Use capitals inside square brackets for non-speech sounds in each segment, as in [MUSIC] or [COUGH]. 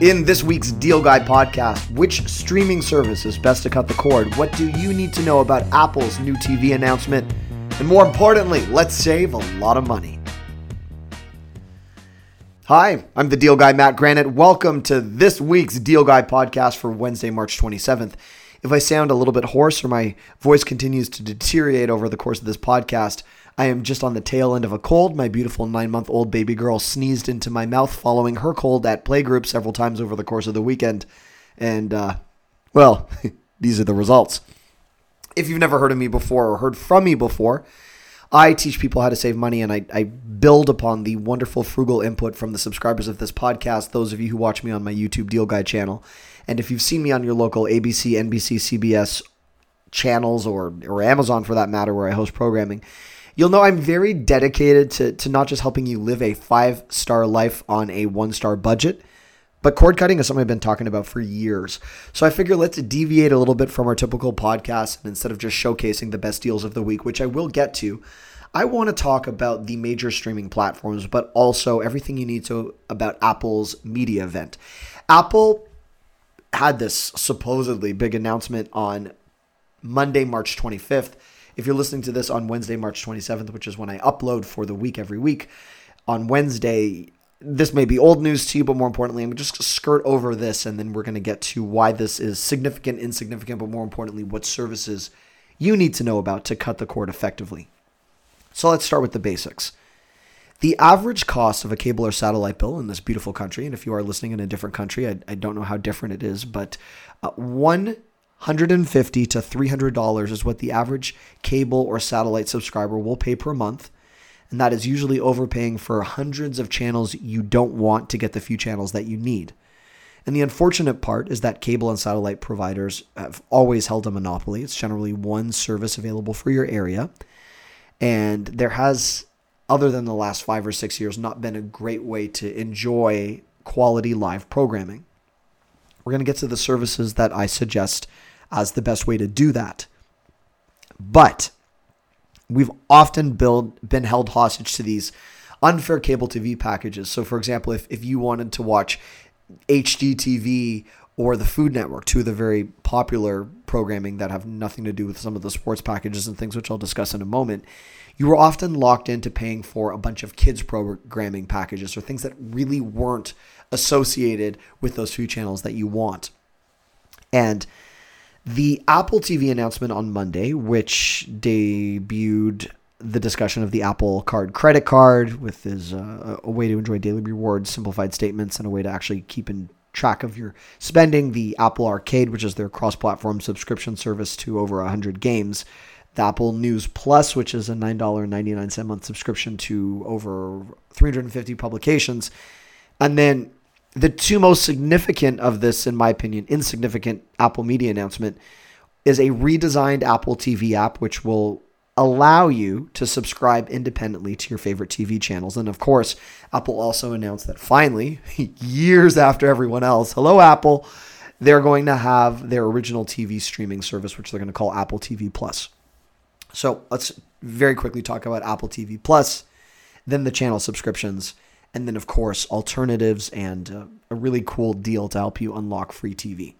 In this week's Deal Guy podcast, which streaming service is best to cut the cord? What do you need to know about Apple's new TV announcement? And more importantly, let's save a lot of money. Hi, I'm the Deal Guy, Matt Granite. Welcome to this week's Deal Guy podcast for Wednesday, March 27th. If I sound a little bit hoarse or my voice continues to deteriorate over the course of this podcast, I am just on the tail end of a cold. My beautiful nine month old baby girl sneezed into my mouth following her cold at playgroup several times over the course of the weekend. And, uh, well, [LAUGHS] these are the results. If you've never heard of me before or heard from me before, I teach people how to save money and I, I build upon the wonderful frugal input from the subscribers of this podcast, those of you who watch me on my YouTube Deal Guy channel. And if you've seen me on your local ABC, NBC, CBS channels or, or Amazon for that matter, where I host programming, you'll know I'm very dedicated to, to not just helping you live a five star life on a one star budget, but cord cutting is something I've been talking about for years. So I figure let's deviate a little bit from our typical podcast. And instead of just showcasing the best deals of the week, which I will get to, I want to talk about the major streaming platforms, but also everything you need to about Apple's media event. Apple had this supposedly big announcement on Monday, March 25th. If you're listening to this on Wednesday, March 27th, which is when I upload for the week every week, on Wednesday, this may be old news to you, but more importantly, I'm just skirt over this and then we're going to get to why this is significant, insignificant, but more importantly, what services you need to know about to cut the cord effectively. So let's start with the basics. The average cost of a cable or satellite bill in this beautiful country, and if you are listening in a different country, I, I don't know how different it is, but uh, one hundred and fifty to three hundred dollars is what the average cable or satellite subscriber will pay per month, and that is usually overpaying for hundreds of channels you don't want to get the few channels that you need. And the unfortunate part is that cable and satellite providers have always held a monopoly. It's generally one service available for your area. And there has other than the last five or six years, not been a great way to enjoy quality live programming. We're going to get to the services that I suggest as the best way to do that. But we've often build, been held hostage to these unfair cable TV packages. So, for example, if, if you wanted to watch HGTV or the Food Network, two of the very popular programming that have nothing to do with some of the sports packages and things, which I'll discuss in a moment, you were often locked into paying for a bunch of kids programming packages or things that really weren't associated with those two channels that you want. And the Apple TV announcement on Monday, which debuted the discussion of the Apple Card credit card with is uh, a way to enjoy daily rewards, simplified statements, and a way to actually keep in track of your spending. The Apple Arcade, which is their cross-platform subscription service to over 100 games, the Apple News Plus, which is a $9.99 month subscription to over 350 publications. And then the two most significant of this, in my opinion, insignificant Apple Media announcement is a redesigned Apple TV app, which will allow you to subscribe independently to your favorite TV channels. And of course, Apple also announced that finally, [LAUGHS] years after everyone else, hello, Apple, they're going to have their original TV streaming service, which they're going to call Apple TV Plus. So let's very quickly talk about Apple TV Plus, then the channel subscriptions, and then, of course, alternatives and uh, a really cool deal to help you unlock free TV.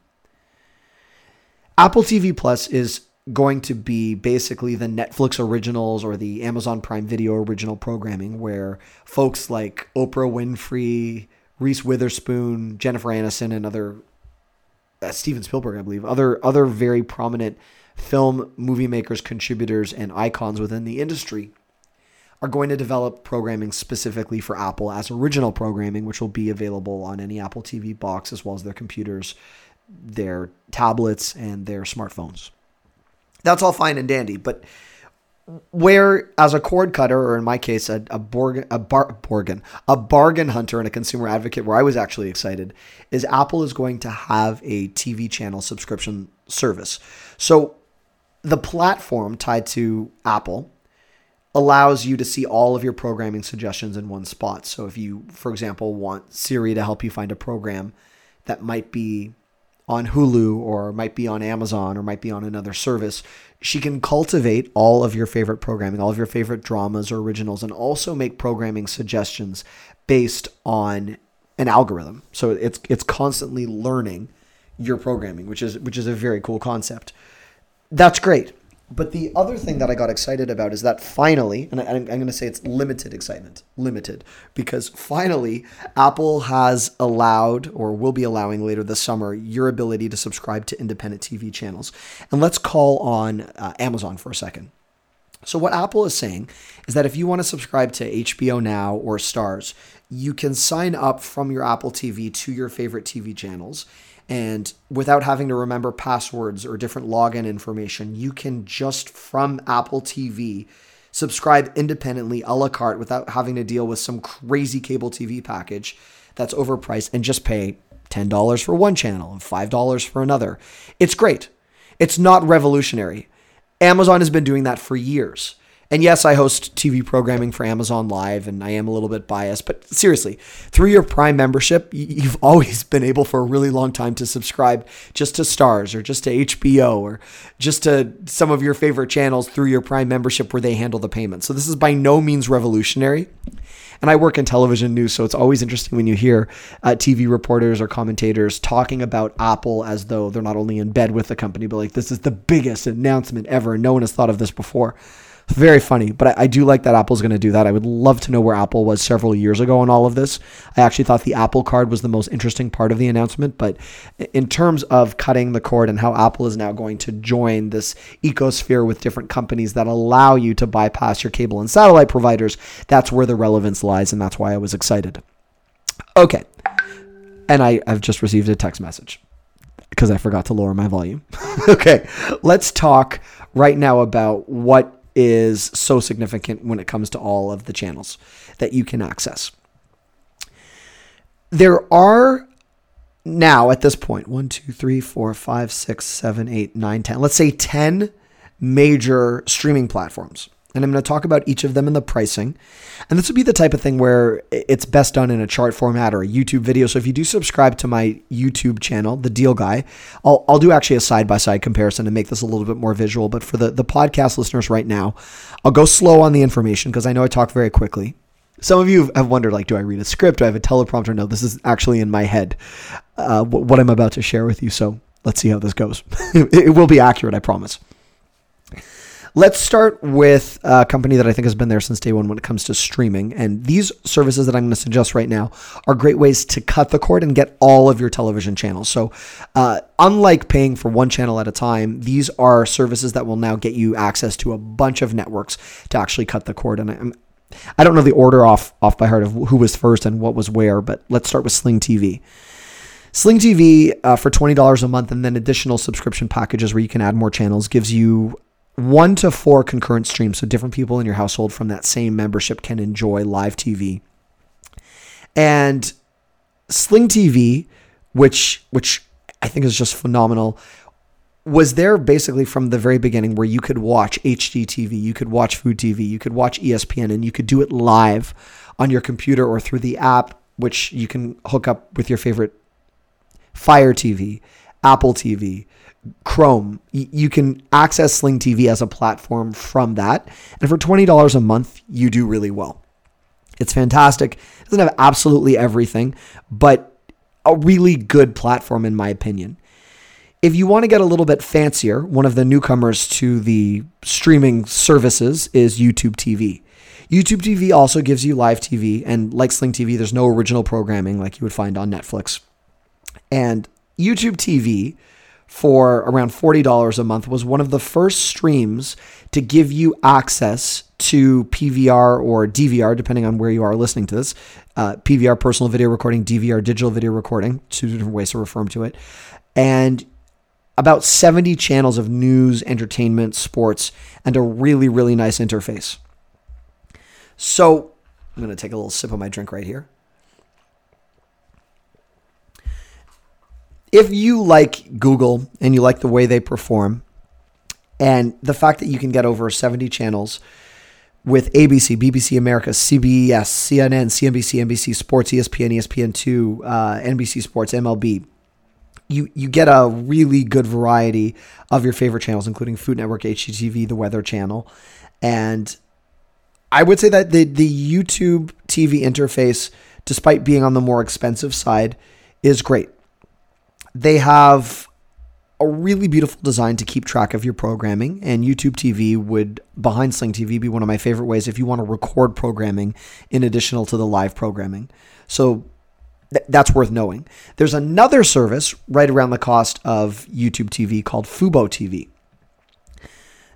Apple TV Plus is going to be basically the Netflix originals or the Amazon Prime Video original programming where folks like Oprah Winfrey, Reese Witherspoon, Jennifer Aniston, and other uh, Steven Spielberg, I believe, other other very prominent film, movie makers, contributors, and icons within the industry are going to develop programming specifically for Apple as original programming, which will be available on any Apple TV box as well as their computers, their tablets, and their smartphones. That's all fine and dandy, but where as a cord cutter, or in my case, a, a, Borg, a, bar, Borgen, a bargain hunter and a consumer advocate, where I was actually excited, is Apple is going to have a TV channel subscription service. So the platform tied to Apple allows you to see all of your programming suggestions in one spot. So if you, for example, want Siri to help you find a program that might be on Hulu or might be on Amazon or might be on another service, she can cultivate all of your favorite programming, all of your favorite dramas or originals, and also make programming suggestions based on an algorithm. So it's it's constantly learning your programming, which is which is a very cool concept. That's great. But the other thing that I got excited about is that finally, and I, am going to say it's limited excitement, limited, because finally Apple has allowed or will be allowing later this summer your ability to subscribe to independent TV channels. And let's call on uh, Amazon for a second. So, what Apple is saying is that if you want to subscribe to HBO Now or Starz, you can sign up from your Apple TV to your favorite TV channels. And without having to remember passwords or different login information, you can just from Apple TV subscribe independently a la carte without having to deal with some crazy cable TV package that's overpriced and just pay $10 for one channel and $5 for another. It's great. It's not revolutionary. Amazon has been doing that for years. And yes, I host TV programming for Amazon Live, and I am a little bit biased, but seriously, through your Prime membership, you've [LAUGHS] always been able for a really long time to subscribe just to Starz or just to HBO or just to some of your favorite channels through your Prime membership where they handle the payment. So this is by no means revolutionary. And I work in television news, so it's always interesting when you hear uh, TV reporters or commentators talking about Apple as though they're not only in bed with the company, but like this is the biggest announcement ever. And no one has thought of this before. Very funny, but I, I do like that Apple's going to do that. I would love to know where Apple was several years ago on all of this. I actually thought the Apple Card was the most interesting part of the announcement, but in terms of cutting the cord and how Apple is now going to join this ecosphere with different companies that allow you to bypass your cable and satellite providers, that's where the relevance lies, and that's why I was excited. Okay, and I, I've just received a text message because I forgot to lower my volume. [LAUGHS] okay, let's talk right now about what is so significant when it comes to all of the channels that you can access. There are now at this point one, two, three, four, five, six, seven, eight, nine, ten. Let's say 10 major streaming platforms and I'm going to talk about each of them and the pricing. And this would be the type of thing where it's best done in a chart format or a YouTube video. So if you do subscribe to my YouTube channel, The Deal Guy, I'll, I'll do actually a side by side comparison to make this a little bit more visual. But for the, the podcast listeners right now, I'll go slow on the information because I know I talk very quickly. Some of you have wondered, like, do I read a script? Do I have a teleprompter? No, this is actually in my head, uh, what I'm about to share with you. So let's see how this goes. [LAUGHS] it will be accurate, I promise. Let's start with a company that I think has been there since day one when it comes to streaming. And these services that I'm going to suggest right now are great ways to cut the cord and get all of your television channels. So, uh, unlike paying for one channel at a time, these are services that will now get you access to a bunch of networks to actually cut the cord. And I'm, I don't know the order off off by heart of who was first and what was where, but let's start with Sling TV. Sling TV uh, for $20 a month and then additional subscription packages where you can add more channels gives you one to four concurrent streams. So different people in your household from that same membership can enjoy live TV. And Sling TV, which which I think is just phenomenal, was there basically from the very beginning where you could watch HGTV, you could watch Food TV, you could watch ESPN, and you could do it live on your computer or through the app, which you can hook up with your favorite Fire TV, Apple TV, Chrome. You can access Sling TV as a platform from that. And for $20 a month, you do really well. It's fantastic. It doesn't have absolutely everything, but a really good platform, in my opinion. If you want to get a little bit fancier, one of the newcomers to the streaming services is YouTube TV. YouTube TV also gives you live TV, and like Sling TV, there's no original programming like you would find on Netflix. And YouTube TV for around $40 a month was one of the first streams to give you access to PVR or DVR, depending on where you are listening to this. Uh, PVR, personal video recording, DVR, digital video recording, two different ways to refer to it. And about 70 channels of news, entertainment, sports, and a really, really nice interface. So I'm going to take a little sip of my drink right here. If you like Google and you like the way they perform, and the fact that you can get over 70 channels with ABC, BBC America, CBS, CNN, CNBC, NBC Sports, ESPN, ESPN2, uh, NBC Sports, MLB, you you get a really good variety of your favorite channels, including Food Network, HGTV, the Weather Channel, and I would say that the the YouTube TV interface despite being on the more expensive side, is great. They have a really beautiful design to keep track of your programming, and YouTube TV would, behind Sling TV, be one of my favorite ways if you want to record programming in addition to the live programming. So th- that's worth knowing. There's another service right around the cost of YouTube TV called Fubo TV.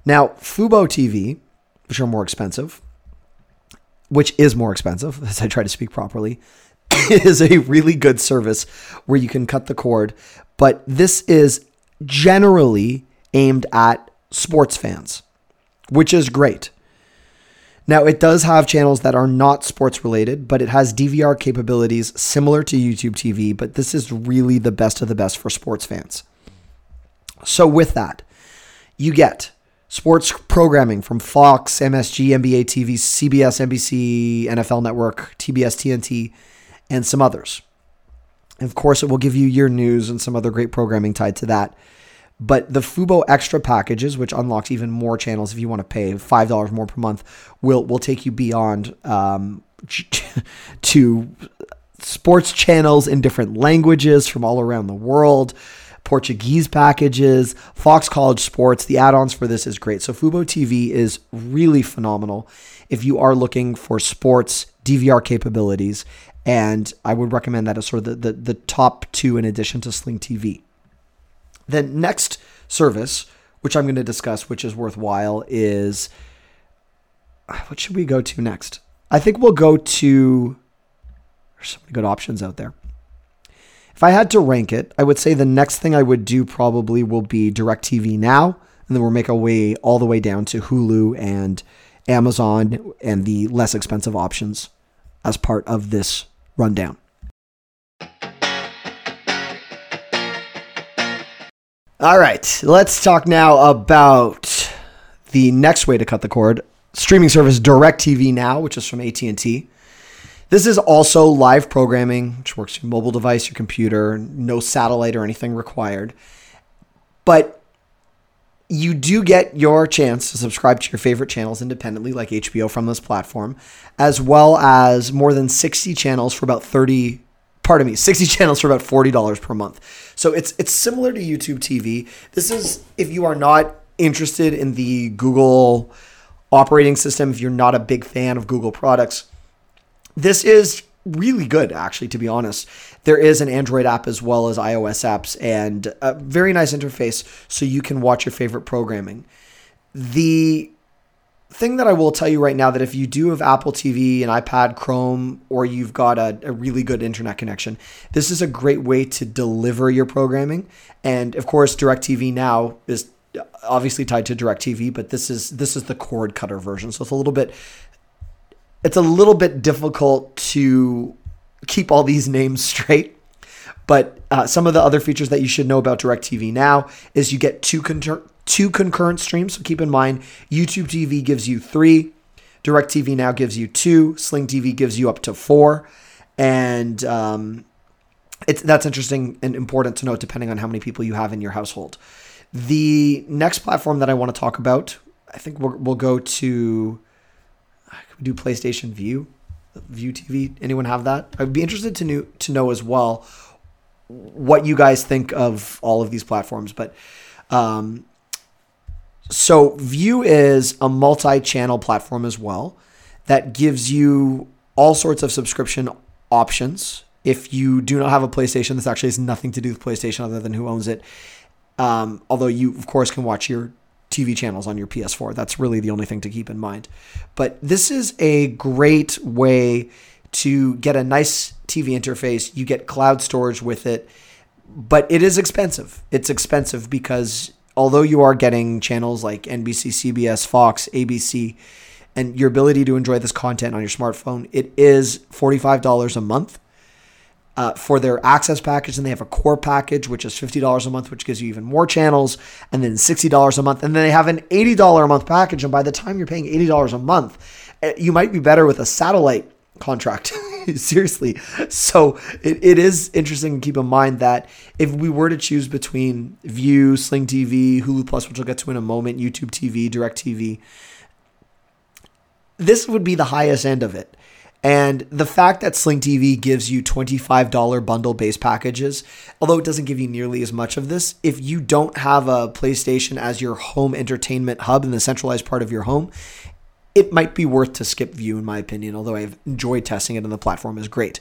Now, Fubo TV, which are more expensive, which is more expensive, [LAUGHS] as I try to speak properly, [LAUGHS] is a really good service where you can cut the cord. But this is generally aimed at sports fans, which is great. Now, it does have channels that are not sports related, but it has DVR capabilities similar to YouTube TV, but this is really the best of the best for sports fans. So, with that, you get sports programming from Fox, MSG, NBA TV, CBS, NBC, NFL Network, TBS, TNT, and some others. And of course, it will give you your news and some other great programming tied to that. But the Fubo Extra packages, which unlocks even more channels if you want to pay five dollars more per month, will will take you beyond um, [LAUGHS] to sports channels in different languages from all around the world. Portuguese packages, Fox College Sports. The add-ons for this is great. So Fubo TV is really phenomenal if you are looking for sports DVR capabilities, and I would recommend that as sort of the, the, the top two in addition to Sling TV. The next service, which I'm going to discuss, which is worthwhile, is uh, what should we go to next? I think we'll go to. There's so many good options out there. If I had to rank it, I would say the next thing I would do probably will be DirecTV Now, and then we'll make our way all the way down to Hulu and Amazon and the less expensive options as part of this rundown. All right, let's talk now about the next way to cut the cord. Streaming service DirecTV Now, which is from AT&T. This is also live programming, which works your mobile device, your computer, no satellite or anything required. But you do get your chance to subscribe to your favorite channels independently, like HBO from this platform, as well as more than 60 channels for about 30 pardon me, 60 [LAUGHS] channels for about $40 per month. So it's it's similar to YouTube TV. This is if you are not interested in the Google operating system, if you're not a big fan of Google products, this is really good actually to be honest. There is an Android app as well as iOS apps and a very nice interface so you can watch your favorite programming. The thing that I will tell you right now that if you do have Apple TV, an iPad, Chrome, or you've got a, a, really good internet connection, this is a great way to deliver your programming. And of course, DirecTV now is obviously tied to DirecTV, but this is this is the cord cutter version. So it's a little bit it's a little bit difficult to keep all these names [LAUGHS] straight. But uh, some of the other features that you should know about DirecTV now is you get two con- two concurrent streams. So keep in mind, YouTube TV gives you three, DirecTV now gives you two, Sling TV gives you up to four, and um, it's that's interesting and important to note depending on how many people you have in your household. The next platform that I want to talk about, I think we'll, we'll go to do PlayStation Vue, Vue TV. Anyone have that? I'd be interested to know to know as well what you guys think of all of these platforms. But um, so Vue is a multi-channel platform as well that gives you all sorts of subscription options. If you do not have a PlayStation, this actually has nothing to do with PlayStation other than who owns it. Um, although you, of course, can watch your TV channels on your PS4. That's really the only thing to keep in mind. But this is a great way to get a nice TV interface. You get cloud storage with it, but it is expensive. It's expensive because although you are getting channels like NBC, CBS, Fox, ABC, and your ability to enjoy this content on your smartphone, it is $45 a month. Uh, for their access package, and they have a core package, which is $50 a month, which gives you even more channels, and then $60 a month. And then they have an $80 a month package. And by the time you're paying $80 a month, eh, you might be better with a satellite contract. [LAUGHS] Seriously. So it, it is interesting to keep in mind that if we were to choose between Vue, Sling TV, Hulu Plus, which we'll get to in a moment, YouTube TV, DirecTV, this would be the highest end of it. And the fact that Sling TV gives you $25 bundle base packages, although it doesn't give you nearly as much of this, if you don't have a PlayStation as your home entertainment hub in the centralized part of your home, it might be worth to skip Vue, in my opinion, although I've enjoyed testing it and the platform is great.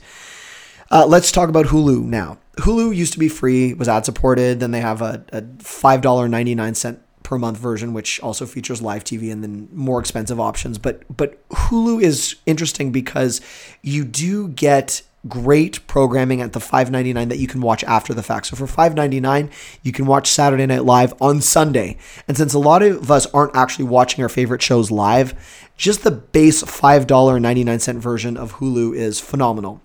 Uh, let's talk about Hulu now. Hulu used to be free, was ad supported. Then they have a, a $5.99 per month version, which also features live TV and then more expensive options. But but Hulu is interesting because you do get great programming at the 5.99 that you can watch after the fact. So for 5.99, you can watch Saturday Night Live on Sunday. And since a lot of us aren't actually watching our favorite shows live, just the base $5.99 version of Hulu is phenomenal.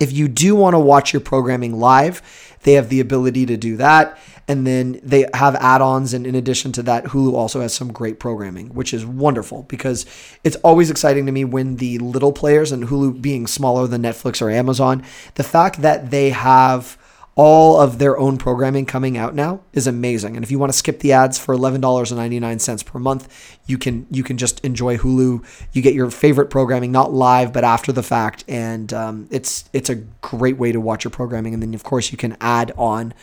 If you do want to watch your programming live, they have the ability to do that. And then they have add ons. And in addition to that, Hulu also has some great programming, which is wonderful because it's always exciting to me when the little players and Hulu being smaller than Netflix or Amazon, the fact that they have all of their own programming coming out now is amazing. And if you want to skip the ads for $11.99 per month, you can you can just enjoy Hulu. You get your favorite programming not live but after the fact, and um, it's it's a great way to watch your programming. And then of course you can add on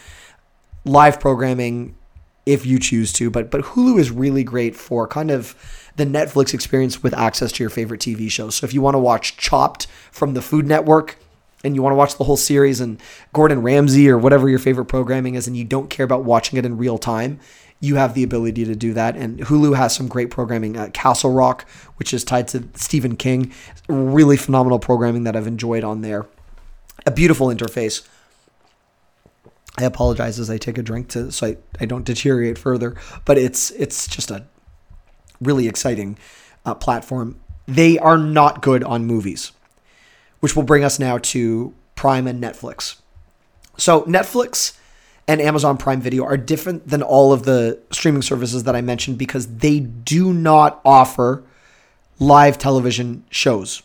live programming if you choose to. But but Hulu is really great for kind of the Netflix experience with access to your favorite TV shows. So if you want to watch Chopped from the Food Network and you want to watch the whole series and Gordon Ramsay or whatever your favorite programming is and you don't care about watching it in real time, you have the ability to do that. And Hulu has some great programming. Uh, Castle Rock, which is tied to Stephen King, really phenomenal programming that I've enjoyed on there. A beautiful interface. I apologize as I take a drink to so I, I don't deteriorate further, but it's it's just a really exciting uh, platform. They are not good on movies which will bring us now to Prime and Netflix. So, Netflix and Amazon Prime Video are different than all of the streaming services that I mentioned because they do not offer live television shows.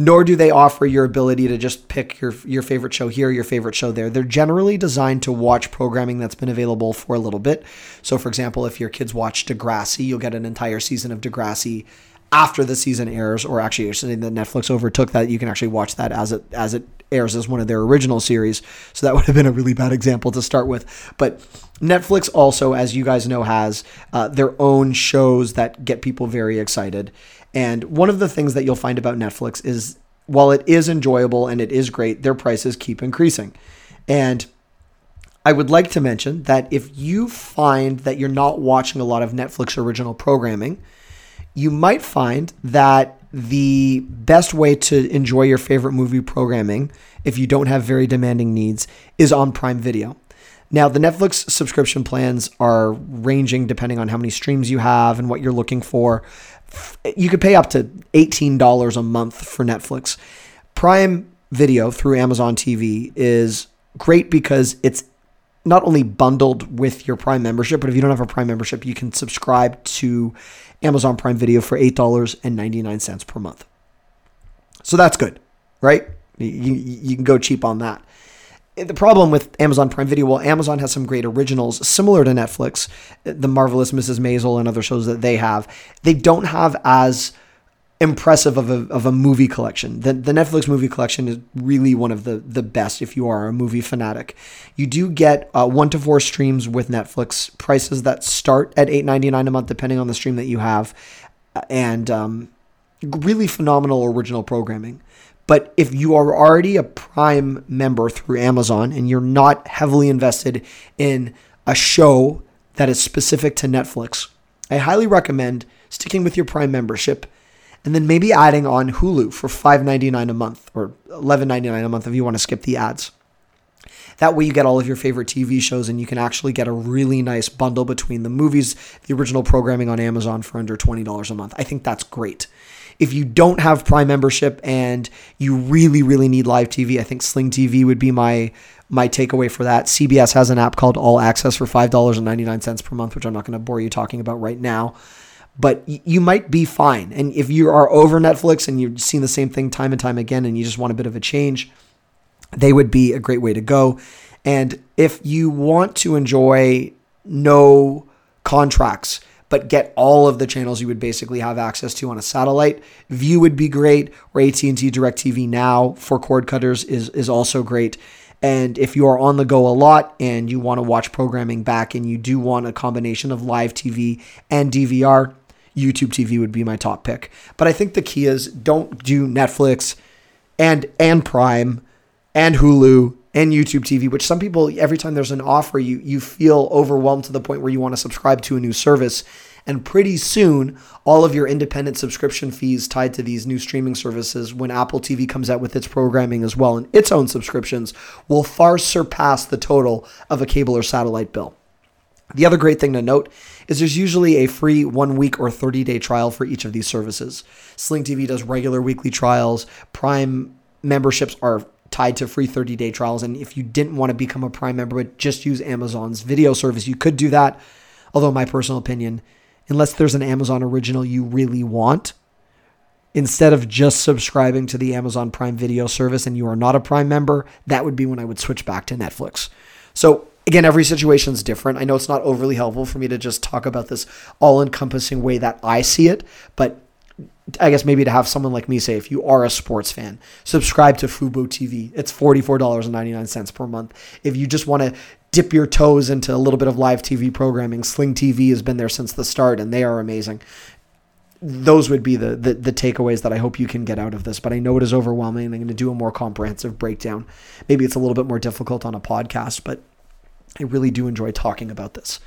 Nor do they offer your ability to just pick your your favorite show here, your favorite show there. They're generally designed to watch programming that's been available for a little bit. So, for example, if your kids watch Degrassi, you'll get an entire season of Degrassi after the season airs, or actually you're saying that Netflix overtook that, you can actually watch that as it as it airs as one of their original series. So that [LAUGHS] would have been a really bad example to start with. But Netflix also, as you guys know, has uh, their own shows that get people very excited. And one of the things that you'll find about Netflix is while it is enjoyable and it is great, their prices keep increasing. And I would like to mention that if you find that you're not watching a lot of Netflix original programming, you might find that the best way to enjoy your favorite movie programming, if you don't have very demanding needs, is on Prime Video. Now, the Netflix subscription plans are ranging depending on how many streams you have and what you're looking for. You could pay up to $18 a month for Netflix. Prime Video through Amazon TV is great because it's not only bundled with your Prime membership, but if you don't have a Prime membership, you can subscribe to Amazon Prime Video for $8.99 per month. So that's good, right? You, you can go cheap on that. The problem with Amazon Prime Video, well, Amazon has some great originals similar to Netflix, the Marvelous Mrs. Maisel and other shows that they have. They don't have as impressive of a, of a movie collection. The, the Netflix movie collection is really one of the, the best if you are a movie fanatic. You do get uh, one to four streams with Netflix, prices that start at $8.99 a month, depending on the stream that you have, and um, really phenomenal original programming. But if you are already a Prime member through Amazon and you're not heavily invested in a show that is specific to Netflix, I highly recommend sticking with your Prime membership and then maybe adding on Hulu for $5.99 a month or $11.99 a month if you want to skip the ads. That way, you get all of your favorite TV shows, and you can actually get a really nice bundle between the movies, the original programming on Amazon for under $20 a month. I think that's great. If you don't have Prime membership and you really, really need live TV, I think Sling TV would be my my takeaway for that. CBS has an app called All Access for $5.99 per month, which I'm not going to bore you talking about right now but you might be fine. And if you are over Netflix and you've seen the same thing time and time again and you just want a bit of a change, they would be a great way to go. And if you want to enjoy no contracts, but get all of the channels you would basically have access to on a satellite. Vue would be great, or AT&T DirecTV Now for cord cutters is is also great. And if you are on the go a lot and you want to watch programming back and you do want a combination of live TV and DVR, YouTube TV would be my top pick. But I think the key is don't do Netflix and and Prime and Hulu and YouTube TV, which some people every time there's an offer, you you feel overwhelmed to the point where you want to subscribe to a new service. And pretty soon, all of your independent subscription fees tied to these new streaming services, when Apple TV comes out with its programming as well and its own subscriptions, will far surpass the total of a cable or satellite bill. The other great thing to note is there's usually a free one week or 30 day trial for each of these services. Sling TV does regular weekly trials. Prime memberships are tied to free 30 day trials. And if you didn't want to become a Prime member but just use Amazon's video service, you could do that. Although, my personal opinion, unless there's an Amazon original you really want, instead of just subscribing to the Amazon Prime video service and you are not a Prime member, that would be when I would switch back to Netflix. So, again, every situation is different. I know it's not overly helpful for me to just talk about this all encompassing way that I see it, but I guess maybe to have someone like me say, if you are a sports fan, subscribe to Fubo TV. It's $44.99 per month. If you just want to dip your toes into a little bit of live TV programming, Sling TV has been there since the start and they are amazing. Those would be the, the, the takeaways that I hope you can get out of this. But I know it is overwhelming I'm going to do a more comprehensive breakdown. Maybe it's a little bit more difficult on a podcast, but I really do enjoy talking about this.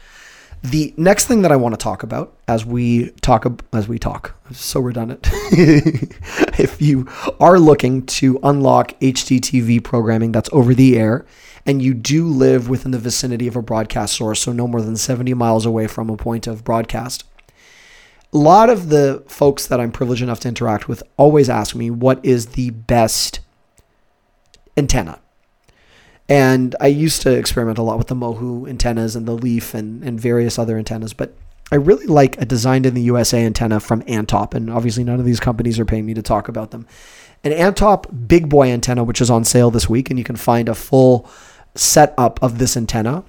The next thing that I want to talk about as we talk as we talk, so redundant. [LAUGHS] if you are looking to unlock HDTV programming that's over the air and you do live within the vicinity of a broadcast source, so no more than 70 miles away from a point of broadcast, a lot of the folks that I'm privileged enough to interact with always ask me what is the best antenna and I used to experiment a lot with the Mohu antennas and the Leaf and, and various other antennas, but I really like a designed in the USA antenna from Antop. And obviously, none of these companies are paying me to talk about them. An Antop Big Boy antenna, which is on sale this week, and you can find a full setup of this antenna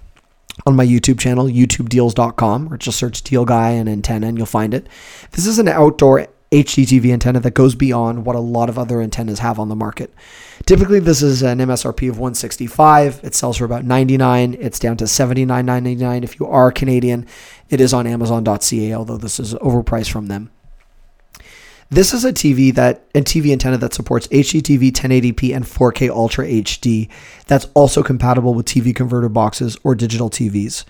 on my YouTube channel, youtubedeals.com, or just search Deal Guy and antenna and you'll find it. This is an outdoor HDTV antenna that goes beyond what a lot of other antennas have on the market. Typically, this is an MSRP of 165. It sells for about 99. It's down to 79.99 if you are Canadian. It is on Amazon.ca, although this is overpriced from them. This is a TV that a TV antenna that supports HDTV 1080p and 4K Ultra HD. That's also compatible with TV converter boxes or digital TVs.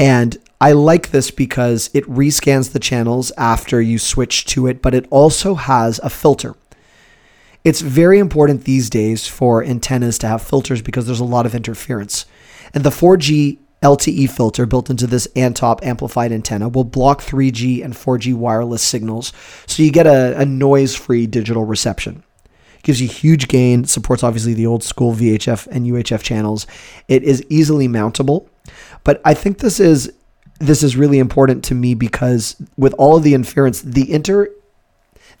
And I like this because it rescans the channels after you switch to it, but it also has a filter. It's very important these days for antennas to have filters because there's a lot of interference. And the 4G LTE filter built into this Antop amplified antenna will block 3G and 4G wireless signals, so you get a, a noise free digital reception. It gives you huge gain, supports obviously the old school VHF and UHF channels. It is easily mountable, but I think this is this is really important to me because with all of the interference, the inter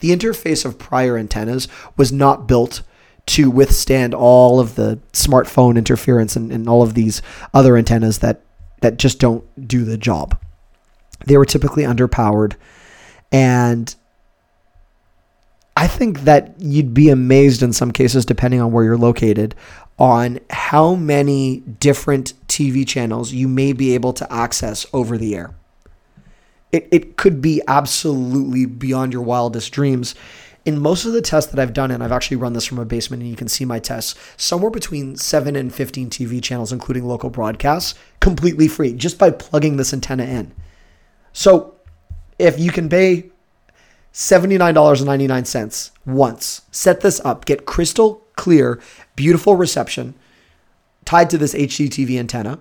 the interface of prior antennas was not built to withstand all of the smartphone interference and, and all of these other antennas that that just don't do the job. They were typically underpowered and I think that you'd be amazed in some cases, depending on where you're located, on how many different TV channels you may be able to access over the air it, it could be absolutely beyond your wildest dreams. In most of the tests that I've done, and I've actually run this from a basement and you can see my tests, somewhere between 7 and 15 TV channels, including local broadcasts, completely free just by plugging this antenna in. So if you can pay $79.99 once, set this up, get crystal clear, beautiful reception tied to this HDTV antenna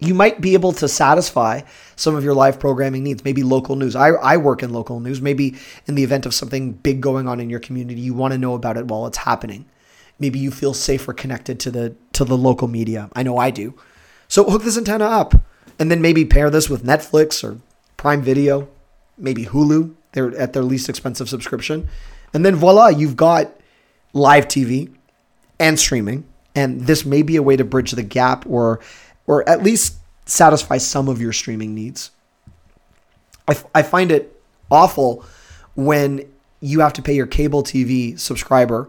you might be able to satisfy some of your live programming needs, maybe local news. I, I work in local news. Maybe in the event of something big going on in your community, you want to know about it while it's happening. Maybe you feel safer connected to the to the local media. I know I do. So hook this antenna up and then maybe pair this with Netflix or Prime Video, maybe Hulu. They're at their least expensive subscription. And then voila, you've got live TV and streaming. And this may be a way to bridge the gap or or at least satisfy some of your streaming needs. I, f- I find it awful when you have to pay your cable TV subscriber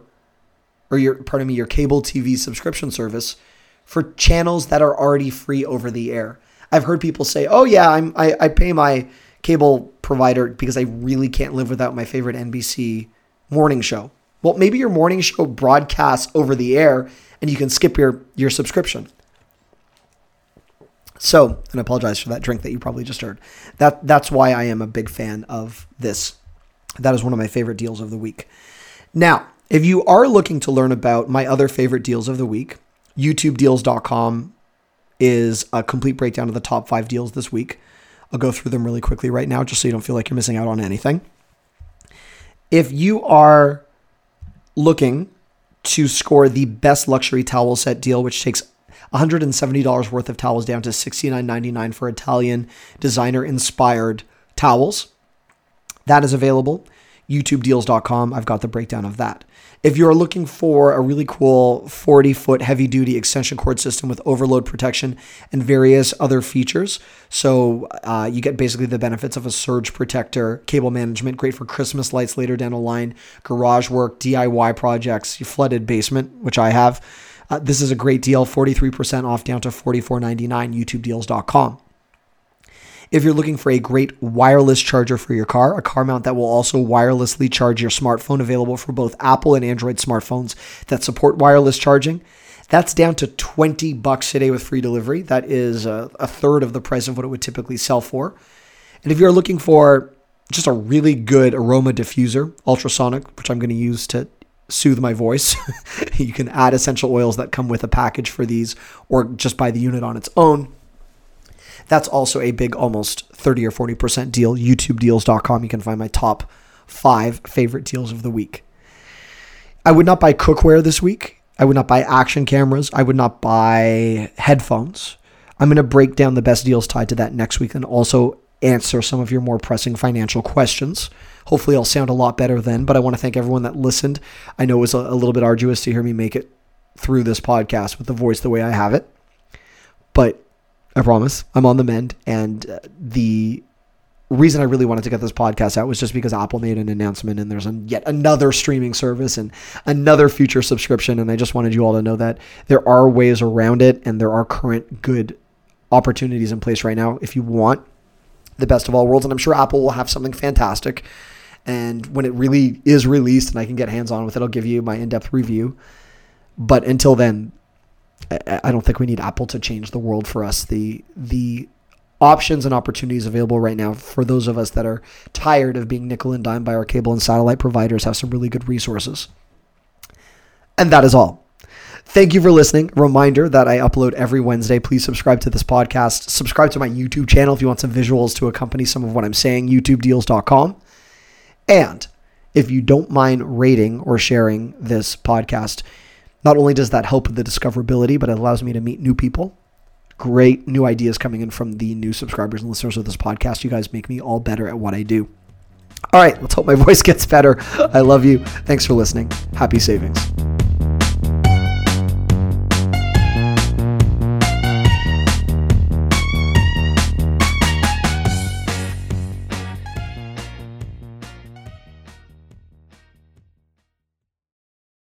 or your pardon me your cable TV subscription service for channels that are already free over the air. I've heard people say, "Oh yeah, I'm I, I pay my cable provider because I really can't live without my favorite NBC morning show." Well, maybe your morning show broadcasts over the air and you can skip your your subscription. So, and I apologize for that drink that you probably just heard. That that's why I am a big fan of this. That is one of my favorite deals of the week. Now, if you are looking to learn about my other favorite deals of the week, YouTubeDeals.com is a complete breakdown of the top five deals this week. I'll go through them really quickly right now, just so you don't feel like you're missing out on anything. If you are looking to score the best luxury towel set deal, which takes $170 worth of towels down to $69.99 for Italian designer inspired towels. That is available. YouTubedeals.com. I've got the breakdown of that. If you're looking for a really cool 40 foot heavy duty extension cord system with overload protection and various other features, so uh, you get basically the benefits of a surge protector, cable management, great for Christmas lights later down the line, garage work, DIY projects, flooded basement, which I have. Uh, this is a great deal, 43% off down to $44.99, YouTubedeals.com. If you're looking for a great wireless charger for your car, a car mount that will also wirelessly charge your smartphone, available for both Apple and Android smartphones that support wireless charging, that's down to 20 bucks today with free delivery. That is a, a third of the price of what it would typically sell for. And if you're looking for just a really good aroma diffuser, ultrasonic, which I'm going to use to soothe my voice. [LAUGHS] you can add essential oils that come with a package for these or just buy the unit on its own. That's also a big, almost 30 or 40% deal. YouTubedeals.com. You can find my top five favorite deals of the week. I would not buy cookware this week. I would not buy action cameras. I would not buy headphones. I'm going to break down the best deals tied to that next week and also answer some of your more pressing financial questions. Hopefully, I'll sound a lot better then. But I want to thank everyone that listened. I know it was a, little bit arduous to hear me make it through this podcast with the voice the way I have it. But I promise I'm on the mend. And uh, the reason I really wanted to get this podcast out was just because Apple made an announcement and there's yet another streaming service and another future subscription. And I just wanted you all to know that there are ways around it and there are current good opportunities in place right now if you want the best of all worlds. And I'm sure Apple will have something fantastic. And when it really is released and I can get hands on with it, I'll give you my in depth review. But until then, I don't think we need Apple to change the world for us. The the options and opportunities available right now for those of us that are tired of being nickel and dime by our cable and satellite providers have some really good resources. And that is all. Thank you for listening. Reminder that I upload every Wednesday. Please subscribe to this podcast. Subscribe to my YouTube channel if you want some visuals to accompany some of what I'm saying, youtubedeals.com. And if you don't mind rating or sharing this podcast, not only does that help with the discoverability, but it allows me to meet new people. Great new ideas coming in from the new subscribers and listeners of this podcast. You guys make me all better at what I do. All right, let's hope my [LAUGHS] voice gets better. I love you. Thanks for listening. Happy savings.